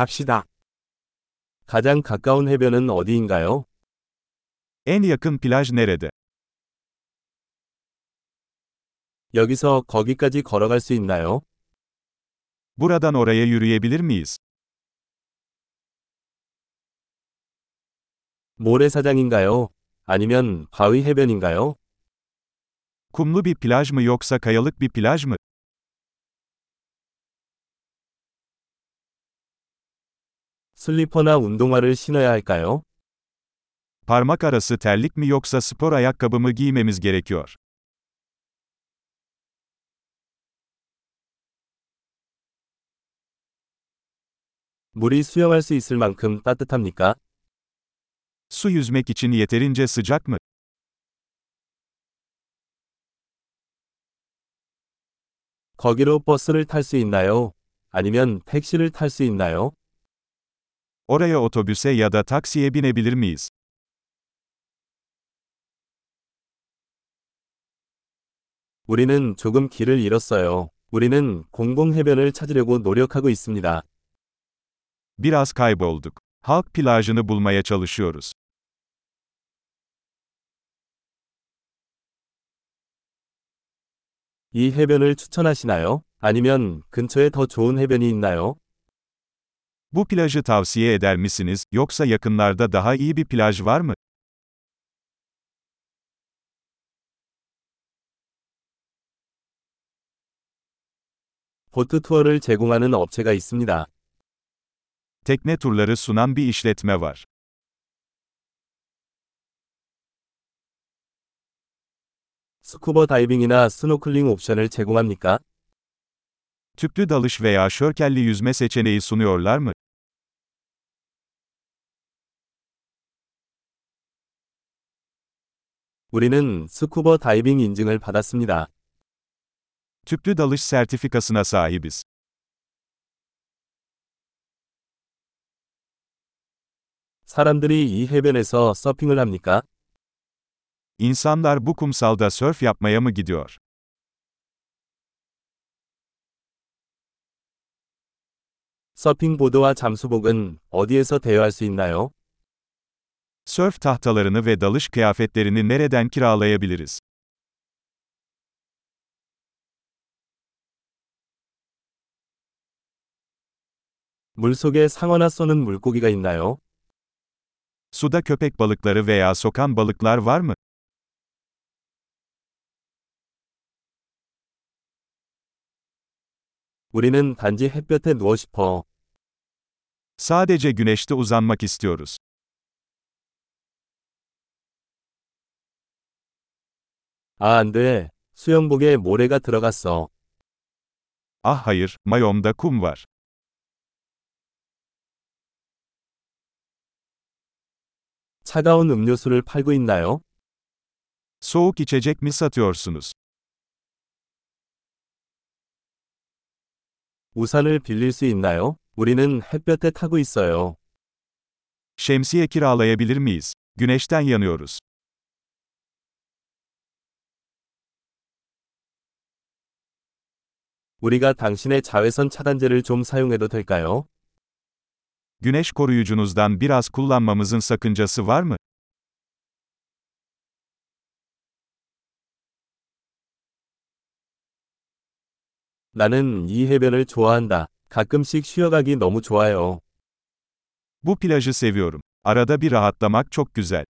갑시다. 가장 가까운 해변은 어디인가요? En yakın plaj nerede? 여기서 거기까지 걸어갈 수 있나요? Buradan oraya yürüyebilir miyiz? 모래사장인가요? 아니면 바위 해변인가요? Kumlu bir plaj mı yoksa kayalık bir plaj mı? 슬리퍼나 운동화를 신어야 할까요? Parmak arası terlik mi yoksa spor ayakkabı mı giymemiz gerekiyor? 물이 수영할 수 있을 만큼 따뜻합니까? Su yüzmek için yeterince sıcak mı? 거기로 버스를 탈 수 있나요? 아니면 택시를 탈 수 있나요? Oraya otobüse ya da taksiye binebilir miyiz? 우리는 조금 길을 잃었어요. 우리는 공공 해변을 찾으려고 노력하고 있습니다. Biraz kaybolduk. Halk plajını bulmaya çalışıyoruz. 이 해변을 추천하시나요? 아니면 근처에 더 좋은 해변이 있나요? Bu plajı tavsiye eder misiniz, yoksa yakınlarda daha iyi bir plaj var mı? 보트 투어를 제공하는 업체가 있습니다. Tekne turları sunan bir işletme var. 스쿠버 다이빙이나 스노클링 옵션을 제공합니까? Tüplü dalış veya şörkelli yüzme seçeneği sunuyorlar mı? 우리는 스쿠버 다이빙 인증을 받았습니다. Tüplü dalış sertifikasına sahibiz. 사람들이 이 해변에서 서핑을 합니까? İnsanlar bu kumsalda sörf yapmaya mı gidiyor? 서핑 보드와 잠수복은 어디에서 대여할 수 있나요? Sörf tahtalarını ve dalış kıyafetlerini nereden kiralayabiliriz? 물속에 상어나 쏘는 물고기가 있나요? Suda köpek balıkları veya sokan balıklar var mı? 우리는 단지 햇볕에 누워 싶어. Sadece güneşte uzanmak istiyoruz. 아, 안 돼. 수영복에 모래가 들어갔어. Ah hayır, mayomda kum var. 차가운 음료수를 팔고 있나요? Soğuk içecek mi satıyorsunuz? 우산을 빌릴 수 있나요? 우리는 햇볕에 타고 있어요. Şemsiye kiralayabilir miyiz? Güneşten yanıyoruz. 우리가 당신의 자외선 차단제를 좀 사용해도 될까요? Güneş koruyucunuzdan biraz kullanmamızın sakıncası var mı? 나는 이 해변을 좋아한다. 가끔씩 쉬어가기 너무 좋아요. Bu plajı seviyorum. Arada bir rahatlamak çok güzel.